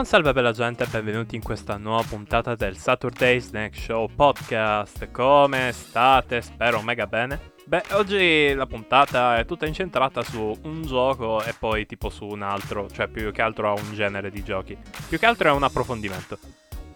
Buon salve bella gente e benvenuti in questa nuova puntata del Saturday Snack Show Podcast. Come state? Spero mega bene. Beh, oggi la puntata è tutta incentrata su un gioco e poi tipo su un altro, cioè più che altro a un genere di giochi. Più che altro è un approfondimento.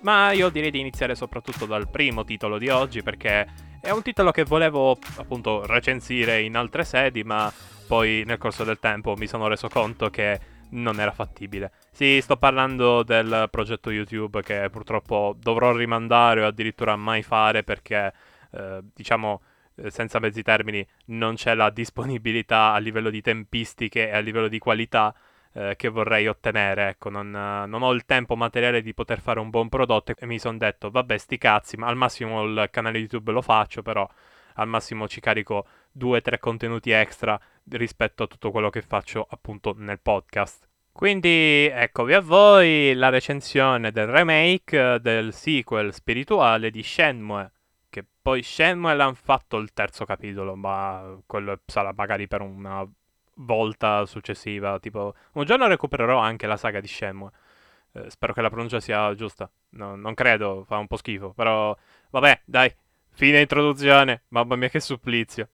Ma io direi di iniziare soprattutto dal primo titolo di oggi perché è un titolo che volevo appunto recensire in altre sedi, ma poi nel corso del tempo mi sono reso conto che non era fattibile. Sì, sto parlando del progetto YouTube che purtroppo dovrò rimandare o addirittura mai fare perché, eh, diciamo, eh, senza mezzi termini, non c'è la disponibilità a livello di tempistiche e a livello di qualità eh, che vorrei ottenere. Ecco, non, non, ho il tempo materiale di poter fare un buon prodotto e mi sono detto, vabbè, sti cazzi, ma al massimo il canale YouTube lo faccio, però al massimo ci carico due o tre contenuti extra rispetto a tutto quello che faccio appunto nel podcast. Quindi eccovi a voi la recensione del remake del sequel spirituale di Shenmue. Che poi Shenmue l'hanno fatto il terzo capitolo, ma quello sarà magari per una volta successiva. Tipo, un giorno recupererò anche la saga di Shenmue. Eh, spero che la pronuncia sia giusta. No, non credo, fa un po' schifo. Però, vabbè, dai. Fine introduzione. Mamma mia, che supplizio.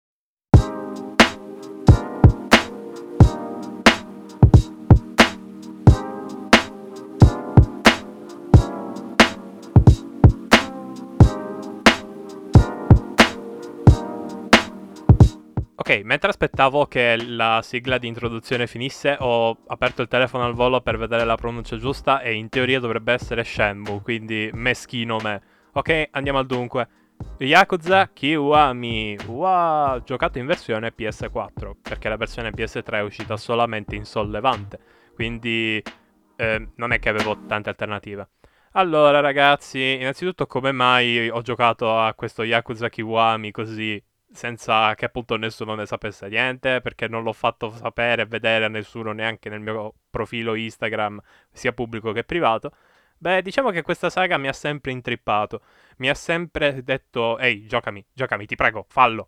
Ok, mentre aspettavo che la sigla di introduzione finisse, ho aperto il telefono al volo per vedere la pronuncia giusta e in teoria dovrebbe essere Shenmue, quindi meschino me. Ok, andiamo al dunque. Yakuza Kiwami. Wow, giocato in versione PS4, perché la versione PS3 è uscita solamente in sollevante, quindi eh, non è che avevo tante alternative. Allora ragazzi, innanzitutto come mai ho giocato a questo Yakuza Kiwami così senza che appunto nessuno ne sapesse niente, perché non l'ho fatto sapere e vedere a nessuno neanche nel mio profilo Instagram, sia pubblico che privato. Beh, diciamo che questa saga mi ha sempre intrippato, mi ha sempre detto, ehi, giocami, giocami, ti prego, fallo.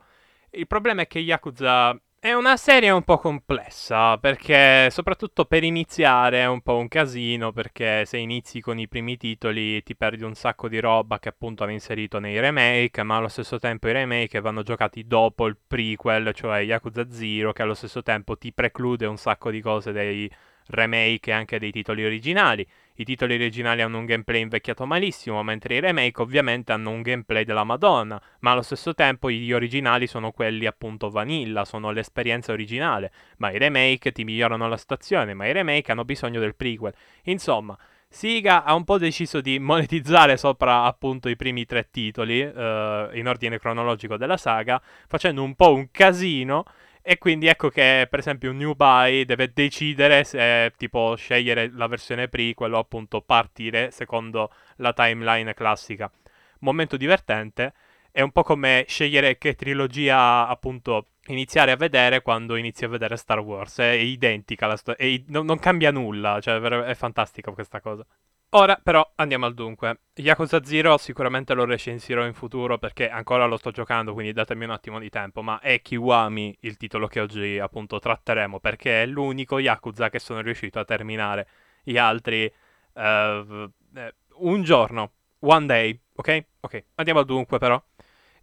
Il problema è che Yakuza è una serie un po' complessa, perché soprattutto per iniziare è un po' un casino, perché se inizi con i primi titoli ti perdi un sacco di roba che appunto hanno inserito nei remake, ma allo stesso tempo i remake vanno giocati dopo il prequel, cioè Yakuza Zero, che allo stesso tempo ti preclude un sacco di cose dei remake anche dei titoli originali. I titoli originali hanno un gameplay invecchiato malissimo, mentre i remake ovviamente hanno un gameplay della Madonna, ma allo stesso tempo gli originali sono quelli appunto vanilla, sono l'esperienza originale, ma i remake ti migliorano la situazione, ma i remake hanno bisogno del prequel. Insomma, Siga ha un po' deciso di monetizzare sopra appunto i primi tre titoli eh, in ordine cronologico della saga, facendo un po' un casino e quindi ecco che, per esempio, un new buy deve decidere se tipo scegliere la versione prequel o appunto partire secondo la timeline classica. Momento divertente. È un po' come scegliere che trilogia appunto iniziare a vedere quando inizi a vedere Star Wars. È identica la storia. Non, non cambia nulla. Cioè, è fantastica questa cosa. Ora però andiamo al dunque. Yakuza Zero sicuramente lo recensirò in futuro perché ancora lo sto giocando, quindi datemi un attimo di tempo, ma è Kiwami il titolo che oggi appunto tratteremo perché è l'unico Yakuza che sono riuscito a terminare. Gli altri uh, un giorno, one day, ok? Ok, andiamo al dunque però.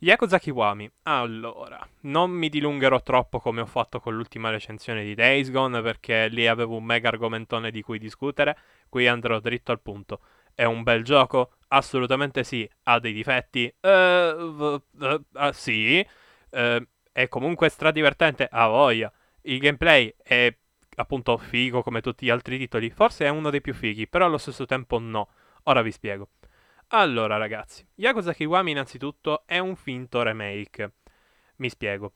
Yakuza Kiwami. Allora, non mi dilungherò troppo come ho fatto con l'ultima recensione di Days Gone perché lì avevo un mega argomentone di cui discutere. Qui andrò dritto al punto. È un bel gioco? Assolutamente sì. Ha dei difetti? Uh, uh, uh, sì. è comunque stradivertente? A voglia. Il gameplay è appunto figo come tutti gli altri titoli. Forse è uno dei più fighi, però allo stesso tempo no. Ora vi spiego. Allora, ragazzi, Yakuza Kiwami innanzitutto è un finto remake. Mi spiego.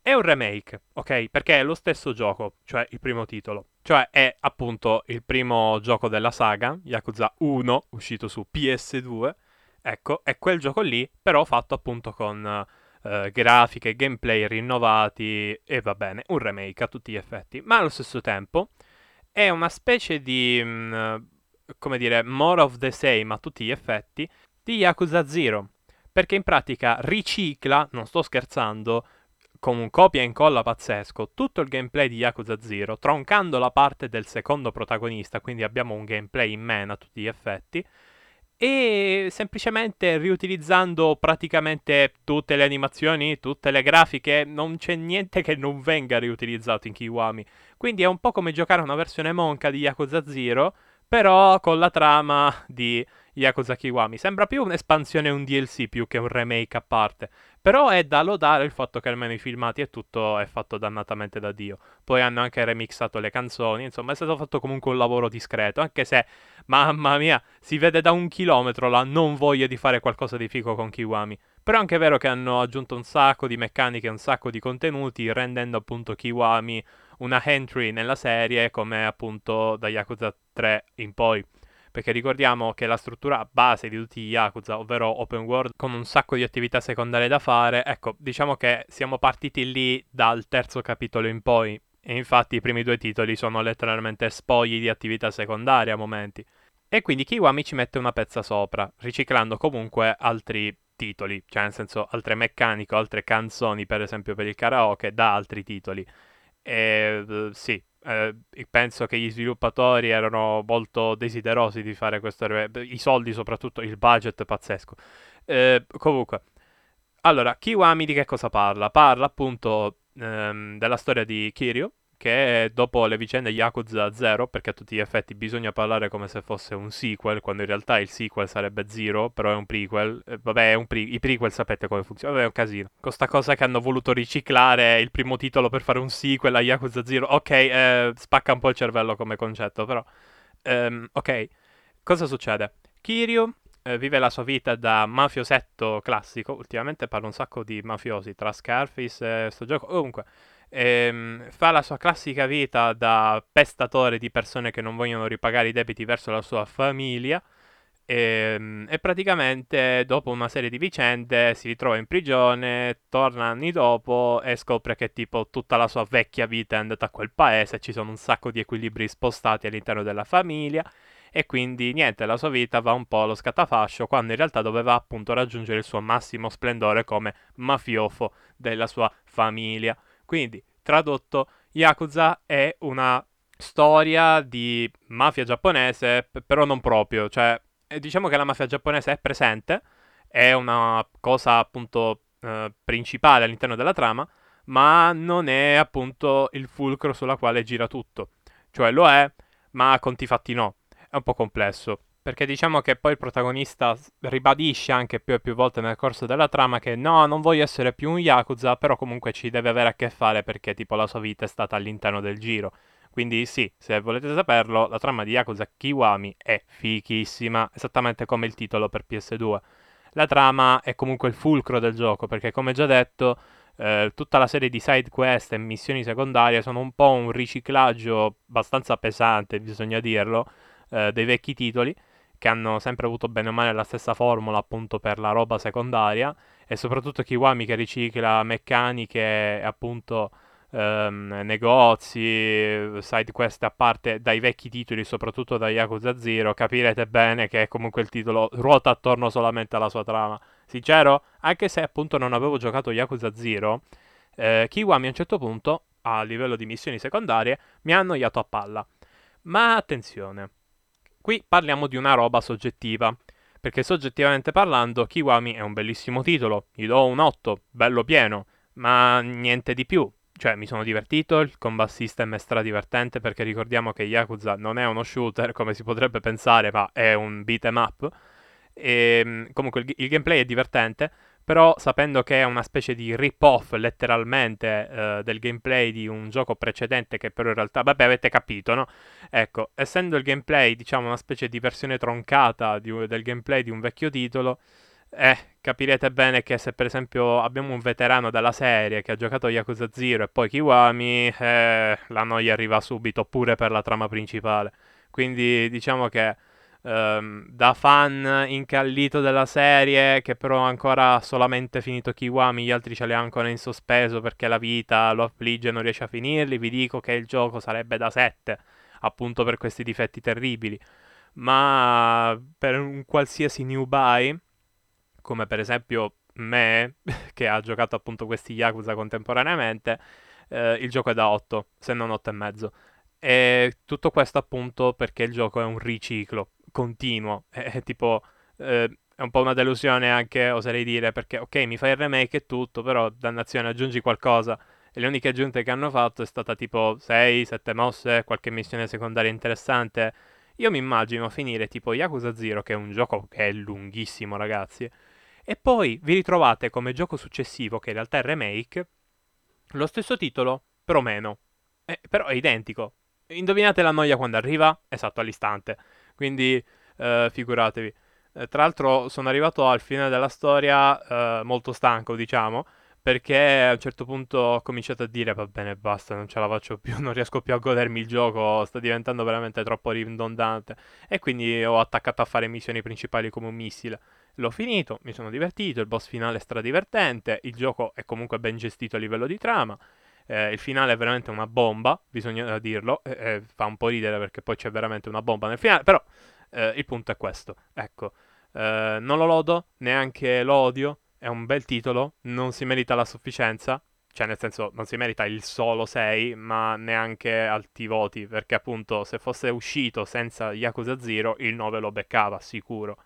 È un remake, ok? Perché è lo stesso gioco, cioè il primo titolo. Cioè è appunto il primo gioco della saga, Yakuza 1, uscito su PS2. Ecco, è quel gioco lì, però fatto appunto con uh, grafiche, gameplay rinnovati e va bene, un remake a tutti gli effetti. Ma allo stesso tempo è una specie di mh, mm, come dire, more of the same a tutti gli effetti di Yakuza Zero. Perché in pratica ricicla, non sto scherzando, con un copia e incolla pazzesco tutto il gameplay di Yakuza 0, troncando la parte del secondo protagonista, quindi abbiamo un gameplay in meno a tutti gli effetti, e semplicemente riutilizzando praticamente tutte le animazioni, tutte le grafiche, non c'è niente che non venga riutilizzato in Kiwami. Quindi è un po' come giocare una versione monca di Yakuza 0, però con la trama di Yakuza Kiwami. Sembra più un'espansione, un DLC più che un remake a parte. Però è da lodare il fatto che almeno i filmati e tutto è fatto dannatamente da Dio. Poi hanno anche remixato le canzoni, insomma è stato fatto comunque un lavoro discreto, anche se, mamma mia, si vede da un chilometro la non voglia di fare qualcosa di figo con Kiwami. Però è anche vero che hanno aggiunto un sacco di meccaniche, un sacco di contenuti, rendendo appunto Kiwami una entry nella serie come appunto da Yakuza 3 in poi perché ricordiamo che la struttura base di tutti gli Yakuza, ovvero open world con un sacco di attività secondarie da fare, ecco, diciamo che siamo partiti lì dal terzo capitolo in poi, e infatti i primi due titoli sono letteralmente spogli di attività secondarie a momenti. E quindi Kiwami ci mette una pezza sopra, riciclando comunque altri titoli, cioè nel senso altre meccaniche, altre canzoni per esempio per il karaoke da altri titoli. E uh, sì, eh, penso che gli sviluppatori erano molto desiderosi di fare questo, i soldi soprattutto, il budget pazzesco. Eh, comunque, allora, Kiwami di che cosa parla? Parla appunto ehm, della storia di Kiryu, che dopo le vicende Yakuza 0, perché a tutti gli effetti bisogna parlare come se fosse un sequel, quando in realtà il sequel sarebbe Zero, però è un prequel. Eh, vabbè, è un pre- i prequel sapete come funzionano, vabbè è un casino. Con sta cosa che hanno voluto riciclare il primo titolo per fare un sequel a Yakuza 0, ok, eh, spacca un po' il cervello come concetto, però... Um, ok, cosa succede? Kiryu eh, vive la sua vita da mafiosetto classico, ultimamente parlo un sacco di mafiosi, tra Scarface e sto gioco, comunque ehm, fa la sua classica vita da pestatore di persone che non vogliono ripagare i debiti verso la sua famiglia. E, ehm, e, praticamente dopo una serie di vicende si ritrova in prigione, torna anni dopo e scopre che tipo tutta la sua vecchia vita è andata a quel paese, ci sono un sacco di equilibri spostati all'interno della famiglia e quindi niente, la sua vita va un po' allo scatafascio quando in realtà doveva appunto raggiungere il suo massimo splendore come mafiofo della sua famiglia. Quindi, tradotto, Yakuza è una storia di mafia giapponese, però non proprio. Cioè, eh, diciamo che la mafia giapponese è presente, è una cosa appunto eh, principale all'interno della trama, ma non è appunto il fulcro sulla quale gira tutto. Cioè, lo è, ma a conti fatti no. È un po' complesso. Perché diciamo che poi il protagonista ribadisce anche più e più volte nel corso della trama che no, non voglio essere più un Yakuza, però comunque ci deve avere a che fare perché tipo la sua vita è stata all'interno del giro. Quindi sì, se volete saperlo, la trama di Yakuza Kiwami è fichissima, esattamente come il titolo per PS2. La trama è comunque il fulcro del gioco, perché come già detto, eh, tutta la serie di side quest e missioni secondarie sono un po' un riciclaggio abbastanza pesante, bisogna dirlo, eh, dei vecchi titoli che hanno sempre avuto bene o male la stessa formula appunto per la roba secondaria e soprattutto Kiwami che ricicla meccaniche appunto ehm, negozi, side quest a parte dai vecchi titoli, soprattutto da Yakuza 0, capirete bene che comunque il titolo ruota attorno solamente alla sua trama. Sincero, anche se appunto non avevo giocato Yakuza 0, eh, Kiwami a un certo punto, a livello di missioni secondarie, mi ha annoiato a palla. Ma attenzione, Qui parliamo di una roba soggettiva, perché soggettivamente parlando Kiwami è un bellissimo titolo, gli do un 8, bello pieno, ma niente di più. Cioè, mi sono divertito, il combat system è stradivertente perché ricordiamo che Yakuza non è uno shooter come si potrebbe pensare, ma è un beat em up. E, ehm, comunque il, il gameplay è divertente, però sapendo che è una specie di rip-off letteralmente eh, del gameplay di un gioco precedente che però in realtà, vabbè avete capito, no? Ecco, essendo il gameplay diciamo una specie di versione troncata di, del gameplay di un vecchio titolo, eh, capirete bene che se per esempio abbiamo un veterano della serie che ha giocato Yakuza 0 e poi Kiwami, eh, la noia arriva subito pure per la trama principale. Quindi diciamo che ehm, da fan incallito della serie che però ancora solamente finito Kiwami, gli altri ce li ha ancora in sospeso perché la vita lo affligge e non riesce a finirli, vi dico che il gioco sarebbe da 7, appunto per questi difetti terribili. Ma per un qualsiasi new buy, come per esempio me, che ha giocato appunto questi Yakuza contemporaneamente, eh, il gioco è da 8, se non 8 e mezzo. E tutto questo appunto perché il gioco è un riciclo continuo, è, tipo... Eh, è un po' una delusione anche, oserei dire, perché ok, mi fai il remake e tutto, però dannazione, aggiungi qualcosa. E le uniche aggiunte che hanno fatto è stata tipo 6-7 mosse, qualche missione secondaria interessante. Io mi immagino finire tipo Yakuza Zero, che è un gioco che è lunghissimo, ragazzi. E poi vi ritrovate come gioco successivo, che in realtà è remake, lo stesso titolo, però meno. Eh, però è identico. Indovinate la noia quando arriva? Esatto, all'istante. Quindi, eh, figuratevi. Eh, tra l'altro sono arrivato al fine della storia eh, molto stanco, diciamo, perché a un certo punto ho cominciato a dire va bene, basta, non ce la faccio più, non riesco più a godermi il gioco, sta diventando veramente troppo ridondante. E quindi ho attaccato a fare missioni principali come un missile. L'ho finito, mi sono divertito, il boss finale è stradivertente, il gioco è comunque ben gestito a livello di trama. Eh, il finale è veramente una bomba, bisogna dirlo, eh, eh, fa un po' ridere perché poi c'è veramente una bomba nel finale, però eh, il punto è questo, ecco. Eh, non lo lodo, neanche lo odio, è un bel titolo, non si merita la sufficienza, cioè nel senso non si merita il solo 6, ma neanche alti voti, perché appunto se fosse uscito senza Yakuza 0 il 9 lo beccava sicuro.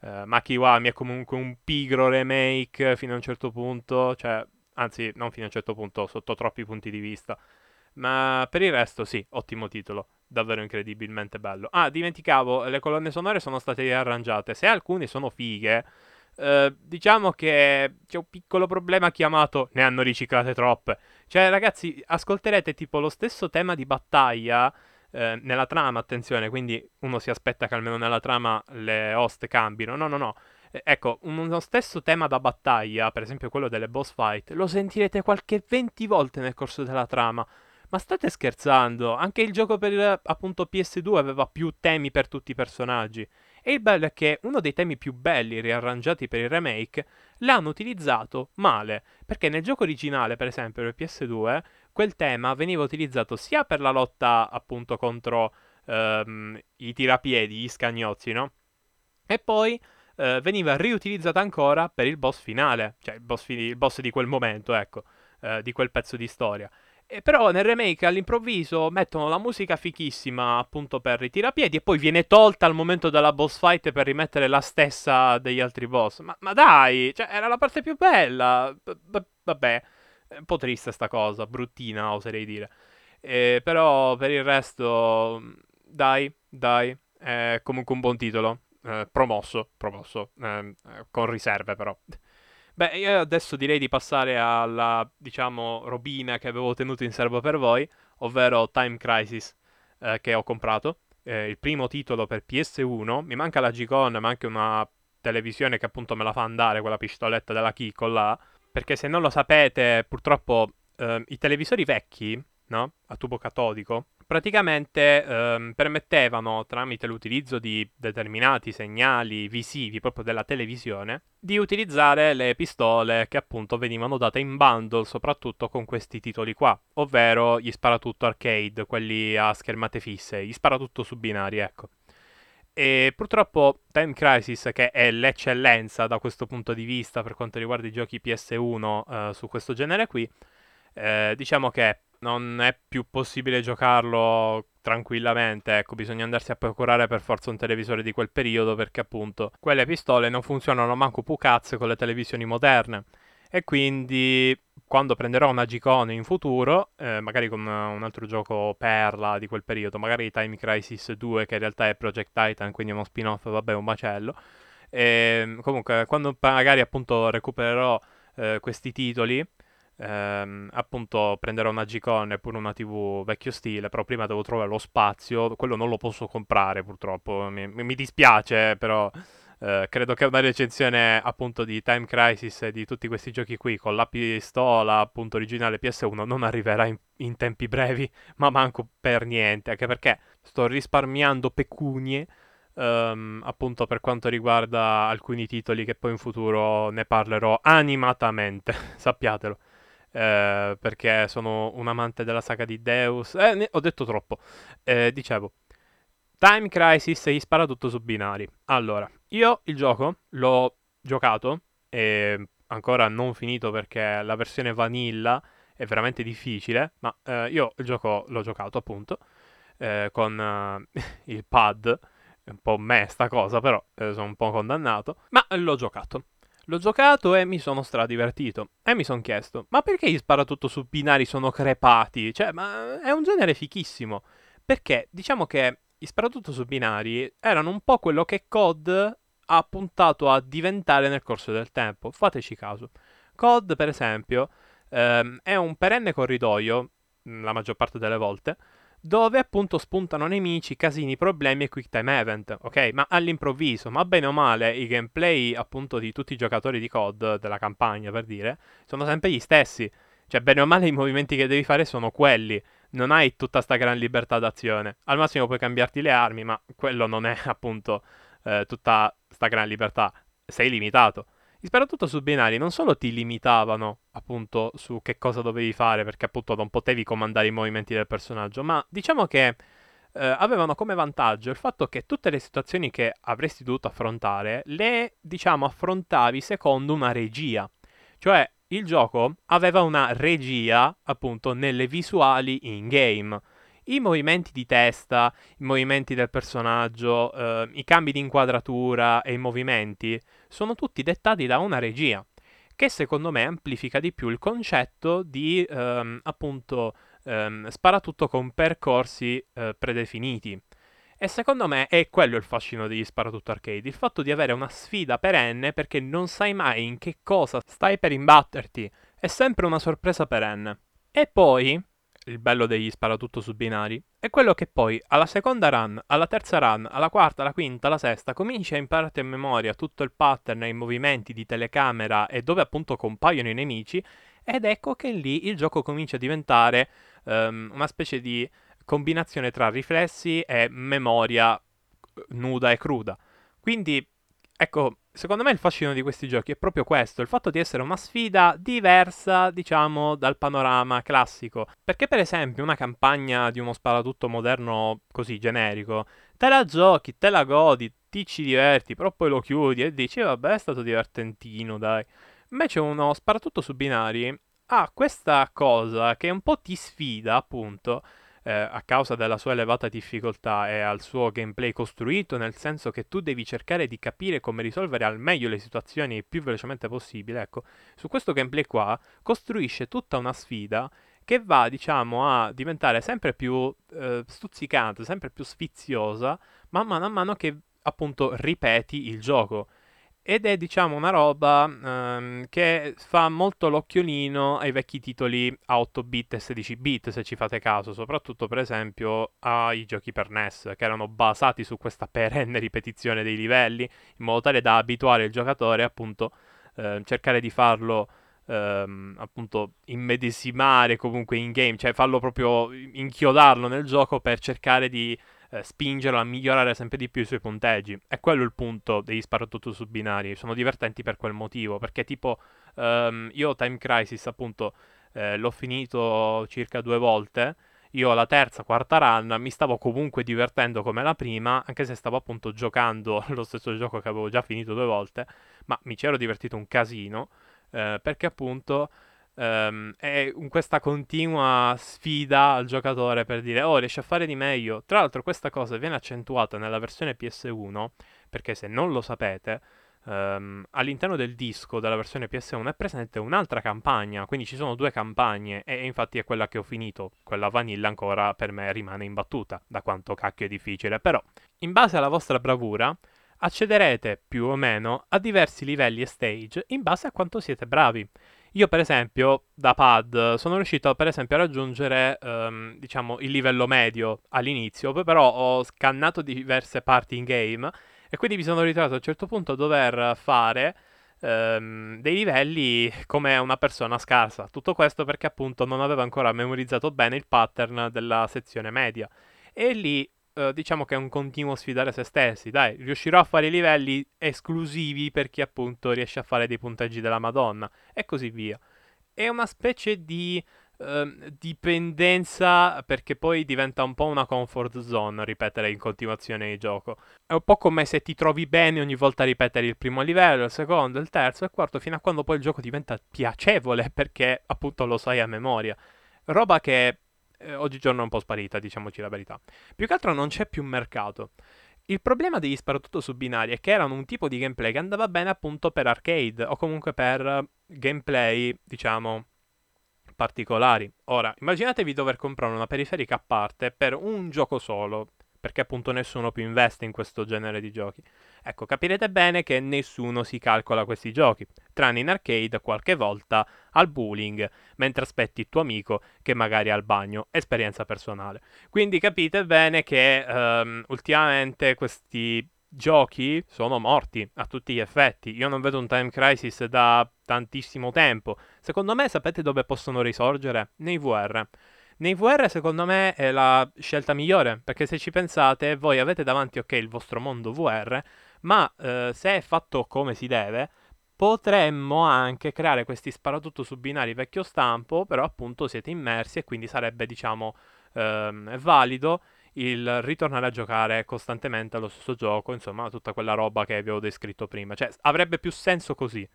Uh, Makiwami è comunque un pigro remake fino a un certo punto, cioè, anzi non fino a un certo punto, sotto troppi punti di vista. Ma per il resto sì, ottimo titolo davvero incredibilmente bello. Ah, dimenticavo, le colonne sonore sono state riarrangiate. Se alcune sono fighe, eh, diciamo che c'è un piccolo problema chiamato ne hanno riciclate troppe. Cioè, ragazzi, ascolterete tipo lo stesso tema di battaglia eh, nella trama, attenzione, quindi uno si aspetta che almeno nella trama le host cambino. No, no, no. Eh, ecco, uno stesso tema da battaglia, per esempio quello delle boss fight, lo sentirete qualche 20 volte nel corso della trama. Ma state scherzando? Anche il gioco per appunto PS2 aveva più temi per tutti i personaggi. E il bello è che uno dei temi più belli riarrangiati per il remake l'hanno utilizzato male, perché nel gioco originale, per esempio, per PS2, quel tema veniva utilizzato sia per la lotta appunto contro ehm, i tirapiedi, gli scagnozzi, no? E poi eh, veniva riutilizzato ancora per il boss finale, cioè il boss, fi- il boss di quel momento, ecco, eh, di quel pezzo di storia. E però nel remake all'improvviso mettono la musica fichissima appunto per i tirapiedi e poi viene tolta al momento della boss fight per rimettere la stessa degli altri boss. Ma, ma dai, cioè era la parte più bella. B- vabbè, è un po' triste sta cosa, bruttina oserei dire. Eh, però per il resto, dai, dai, è comunque un buon titolo. Eh, promosso, promosso, ehm, eh, con riserve però. Beh, io adesso direi di passare alla, diciamo, robina che avevo tenuto in serbo per voi, ovvero Time Crisis, eh, che ho comprato. Eh, il primo titolo per PS1. Mi manca la G-Con, ma anche una televisione che appunto me la fa andare, quella pistoletta della Kiko là. Perché se non lo sapete, purtroppo eh, i televisori vecchi, no? A tubo catodico, praticamente ehm, permettevano, tramite l'utilizzo di determinati segnali visivi proprio della televisione, di utilizzare le pistole che appunto venivano date in bundle soprattutto con questi titoli qua, ovvero gli sparatutto arcade, quelli a schermate fisse, gli sparatutto su binari, ecco. E purtroppo Time Crisis, che è l'eccellenza da questo punto di vista per quanto riguarda i giochi PS1 eh, su questo genere qui, eh, diciamo che non è più possibile giocarlo tranquillamente, ecco, bisogna andarsi a procurare per forza un televisore di quel periodo perché appunto quelle pistole non funzionano manco pucazze con le televisioni moderne. E quindi quando prenderò una G-Con in futuro, eh, magari con un altro gioco perla di quel periodo, magari Time Crisis 2 che in realtà è Project Titan, quindi uno spin-off, vabbè, un macello. E, ehm, comunque, quando magari appunto recupererò eh, questi titoli, ehm, appunto prenderò una G-Con e pure una TV vecchio stile, però prima devo trovare lo spazio, quello non lo posso comprare purtroppo, mi, mi dispiace però... Uh, credo che una recensione appunto di Time Crisis e di tutti questi giochi qui con la pistola appunto originale PS1 non arriverà in, in, tempi brevi, ma manco per niente, anche perché sto risparmiando pecunie um, appunto per quanto riguarda alcuni titoli che poi in futuro ne parlerò animatamente, sappiatelo eh, perché sono un amante della saga di Deus. Eh, ne- ho detto troppo. Eh, dicevo, Time Crisis gli spara tutto su binari. Allora, io il gioco l'ho giocato e ancora non finito perché la versione vanilla è veramente difficile, ma eh, io il gioco l'ho giocato appunto eh, con eh, il pad, è un po' me sta cosa, però eh, sono un po' condannato, ma l'ho giocato. L'ho giocato e mi sono stradivertito. E mi sono chiesto, ma perché gli sparatutto su binari sono crepati? Cioè, ma è un genere fichissimo. Perché diciamo che gli sparatutto su binari erano un po' quello che COD ha puntato a diventare nel corso del tempo. Fateci caso. COD, per esempio, ehm, è un perenne corridoio, la maggior parte delle volte, dove appunto spuntano nemici, casini, problemi e quick time event, ok? Ma all'improvviso, ma bene o male, i gameplay appunto di tutti i giocatori di COD, della campagna per dire, sono sempre gli stessi. Cioè, bene o male, i movimenti che devi fare sono quelli. Non hai tutta sta gran libertà d'azione. Al massimo puoi cambiarti le armi, ma quello non è appunto eh, tutta sta gran libertà. Sei limitato. E soprattutto su binari non solo ti limitavano appunto su che cosa dovevi fare perché appunto non potevi comandare i movimenti del personaggio, ma diciamo che eh, avevano come vantaggio il fatto che tutte le situazioni che avresti dovuto affrontare le diciamo affrontavi secondo una regia. Cioè il gioco aveva una regia appunto nelle visuali in game i movimenti di testa, i movimenti del personaggio, eh, i cambi di inquadratura e i movimenti sono tutti dettati da una regia, che secondo me amplifica di più il concetto di ehm, appunto ehm, sparatutto con percorsi eh, predefiniti. E secondo me è quello il fascino degli sparatutto arcade, il fatto di avere una sfida perenne perché non sai mai in che cosa stai per imbatterti, è sempre una sorpresa perenne. E poi, il bello degli sparatutto su binari, è quello che poi alla seconda run, alla terza run, alla quarta, alla quinta, alla sesta, cominci a imparare a memoria tutto il pattern e i movimenti di telecamera e dove appunto compaiono i nemici, ed ecco che lì il gioco comincia a diventare um, una specie di combinazione tra riflessi e memoria nuda e cruda. Quindi, ecco, secondo me il fascino di questi giochi è proprio questo, il fatto di essere una sfida diversa, diciamo, dal panorama classico. Perché per esempio una campagna di uno sparatutto moderno così generico, te la giochi, te la godi, ti ci diverti, però poi lo chiudi e dici vabbè è stato divertentino, dai. Invece uno sparatutto su binari ha questa cosa che un po' ti sfida, appunto, eh, a causa della sua elevata difficoltà e al suo gameplay costruito, nel senso che tu devi cercare di capire come risolvere al meglio le situazioni il più velocemente possibile. Ecco, su questo gameplay qua costruisce tutta una sfida che va, diciamo, a diventare sempre più eh, stuzzicante, sempre più sfiziosa, man mano a mano che appunto ripeti il gioco ed è diciamo una roba ehm, che fa molto l'occhiolino ai vecchi titoli a 8 bit e 16 bit se ci fate caso, soprattutto per esempio ai giochi per NES che erano basati su questa perenne ripetizione dei livelli in modo tale da abituare il giocatore appunto eh, cercare di farlo ehm, appunto immedesimare comunque in game, cioè farlo proprio inchiodarlo nel gioco per cercare di eh, spingerlo a migliorare sempre di più i suoi punteggi. È quello il punto degli sparatutto su binari. Sono divertenti per quel motivo. Perché, tipo, um, io Time Crisis, appunto, eh, l'ho finito circa due volte. Io la terza, quarta run mi stavo comunque divertendo come la prima, anche se stavo appunto giocando lo stesso gioco che avevo già finito due volte, ma mi ci ero divertito un casino, eh, perché appunto Um, è questa continua sfida al giocatore per dire oh riesci a fare di meglio. Tra l'altro questa cosa viene accentuata nella versione PS1 perché se non lo sapete um, all'interno del disco della versione PS1 è presente un'altra campagna quindi ci sono due campagne e infatti è quella che ho finito. Quella vanilla ancora per me rimane imbattuta da quanto cacchio è difficile. Però in base alla vostra bravura accederete più o meno a diversi livelli e stage in base a quanto siete bravi io per esempio da pad sono riuscito per esempio a raggiungere um, diciamo il livello medio all'inizio, poi però ho scannato diverse parti in game e quindi mi sono ritrovato a un certo punto a dover fare um, dei livelli come una persona scarsa. Tutto questo perché appunto non avevo ancora memorizzato bene il pattern della sezione media. E lì Uh, diciamo che è un continuo sfidare se stessi. Dai, riuscirò a fare i livelli esclusivi per chi appunto riesce a fare dei punteggi della Madonna e così via. È una specie di Ehm, dipendenza perché poi diventa un po' una comfort zone ripetere in continuazione il gioco. È un po' come se ti trovi bene ogni volta a ripetere il primo livello, il secondo, il terzo e il quarto, fino a quando poi il gioco diventa piacevole perché appunto lo sai a memoria. Roba che eh, oggigiorno è un po' sparita, diciamoci la verità. Più che altro non c'è più mercato. Il problema degli sparatutto su binari è che erano un tipo di gameplay che andava bene appunto per arcade o comunque per gameplay, diciamo, particolari. Ora, immaginatevi dover comprare una periferica a parte per un gioco solo, perché appunto nessuno più investe in questo genere di giochi. Ecco, capirete bene che nessuno si calcola questi giochi, tranne in arcade qualche volta al bowling, mentre aspetti il tuo amico che magari è al bagno, esperienza personale. Quindi capite bene che um, ultimamente questi giochi sono morti a tutti gli effetti. Io non vedo un Time Crisis da tantissimo tempo. Secondo me sapete dove possono risorgere? Nei VR. Nei VR secondo me è la scelta migliore, perché se ci pensate voi avete davanti ok il vostro mondo VR, ma eh, se è fatto come si deve, potremmo anche creare questi sparatutto su binari vecchio stampo, però appunto siete immersi e quindi sarebbe diciamo ehm, valido il ritornare a giocare costantemente allo stesso gioco, insomma, tutta quella roba che vi avevo descritto prima. Cioè, avrebbe più senso così.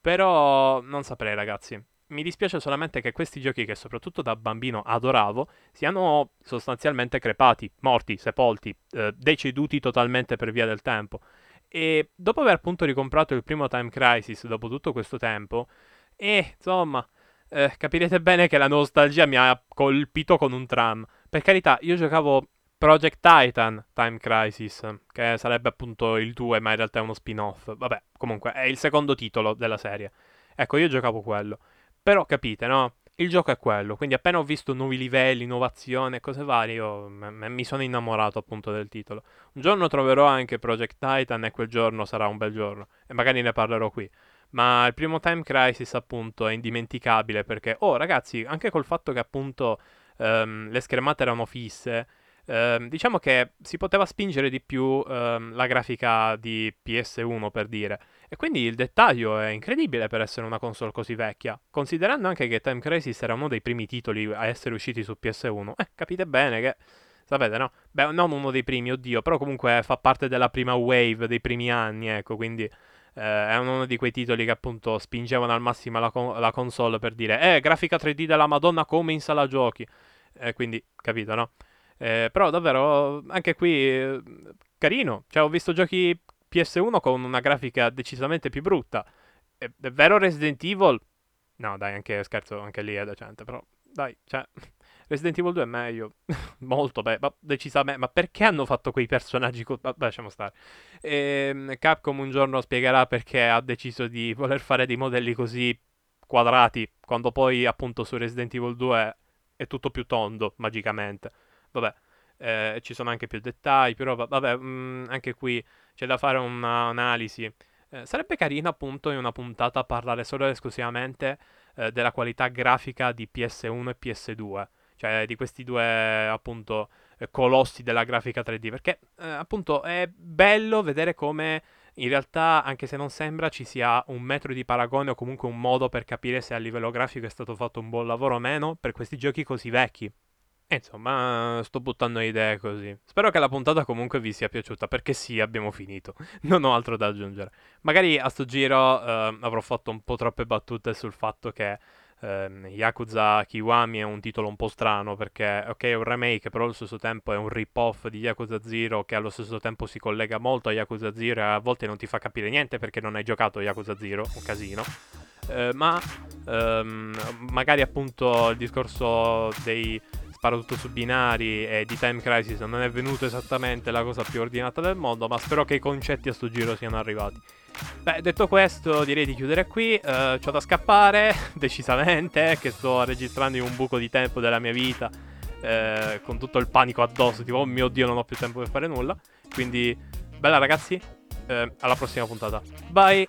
Però non saprei, ragazzi. Mi dispiace solamente che questi giochi che soprattutto da bambino adoravo siano sostanzialmente crepati, morti, sepolti, eh, deceduti totalmente per via del tempo. E dopo aver appunto ricomprato il primo Time Crisis dopo tutto questo tempo, e insomma, eh, capirete bene che la nostalgia mi ha colpito con un tram. Per carità, io giocavo Project Titan Time Crisis, che sarebbe appunto il 2, ma in realtà è uno spin-off. Vabbè, comunque è il secondo titolo della serie. Ecco, io giocavo quello. Però capite, no? Il gioco è quello, quindi appena ho visto nuovi livelli, innovazione cose varie, io m- mi sono innamorato appunto del titolo. Un giorno troverò anche Project Titan e quel giorno sarà un bel giorno e magari ne parlerò qui. Ma il primo Time Crisis appunto è indimenticabile perché, oh ragazzi, anche col fatto che appunto um, le schermate erano fisse, Ehm, diciamo che si poteva spingere di più ehm, la grafica di PS1 per dire. E quindi il dettaglio è incredibile per essere una console così vecchia. Considerando anche che Time Crisis era uno dei primi titoli a essere usciti su PS1, eh, capite bene che. Sapete, no? Beh, non uno dei primi, oddio, però comunque fa parte della prima wave dei primi anni, ecco, quindi eh, è uno di quei titoli che appunto spingevano al massimo la, con- la console per dire, eh, grafica 3D della Madonna come in sala giochi. Eh, quindi, capito, no? Eh, però davvero, anche qui, eh, carino. Cioè, ho visto giochi PS1 con una grafica decisamente più brutta. È, è vero Resident Evil? No, dai, anche scherzo, anche lì è decente, però dai, cioè Resident Evil 2 è meglio, molto beh, ma decisamente, ma perché hanno fatto quei personaggi co- vabbè, lasciamo stare. E, ehm, Capcom un giorno spiegherà perché ha deciso di voler fare dei modelli così quadrati, quando poi appunto su Resident Evil 2 è tutto più tondo, magicamente. Vabbè, eh, ci sono anche più dettagli, però vabbè, mh, mm, anche qui c'è da fare un'analisi. Eh, sarebbe carino appunto in una puntata parlare solo ed esclusivamente eh, della qualità grafica di PS1 e PS2, cioè di questi due appunto eh, colossi della grafica 3D, perché eh, appunto è bello vedere come in realtà, anche se non sembra, ci sia un metro di paragone o comunque un modo per capire se a livello grafico è stato fatto un buon lavoro o meno per questi giochi così vecchi. E insomma, sto buttando idee così. Spero che la puntata comunque vi sia piaciuta, perché sì, abbiamo finito. Non ho altro da aggiungere. Magari a sto giro eh, avrò fatto un po' troppe battute sul fatto che eh, Yakuza Kiwami è un titolo un po' strano, perché ok è un remake, però allo stesso tempo è un rip-off di Yakuza Zero che allo stesso tempo si collega molto a Yakuza Zero e a volte non ti fa capire niente perché non hai giocato Yakuza Zero, un casino. Eh, ma ehm, magari appunto il discorso dei sparo tutto su binari e di Time Crisis non è venuto esattamente la cosa più ordinata del mondo, ma spero che i concetti a sto giro siano arrivati. Beh, detto questo, direi di chiudere qui. Uh, c'ho da scappare, decisamente, che sto registrando in un buco di tempo della mia vita, eh, con tutto il panico addosso, tipo, oh mio Dio, non ho più tempo per fare nulla. Quindi, bella ragazzi, eh, alla prossima puntata. Bye!